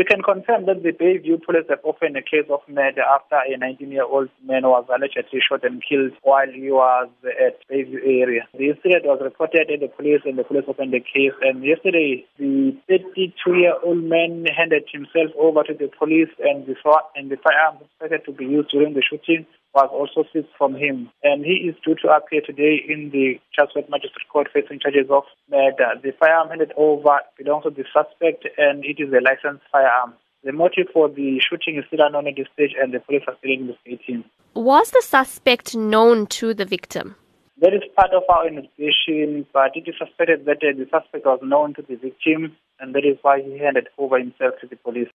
We can confirm that the Bayview police have opened a case of murder after a 19-year-old man was allegedly shot and killed while he was at Bayview area. The incident was reported at the police and the police opened the case. And yesterday, the 32-year-old man handed himself over to the police and the, and the firearm suspected to be used during the shooting was also seized from him. And he is due to appear today in the Chatsworth Magistrate Court facing charges of murder. The firearm handed over belongs to the suspect and it is a licensed firearm. The motive for the shooting is still unknown at this stage and the police are still investigating. Was the suspect known to the victim? That is part of our investigation, but it is suspected that uh, the suspect was known to the victim and that is why he handed over himself to the police.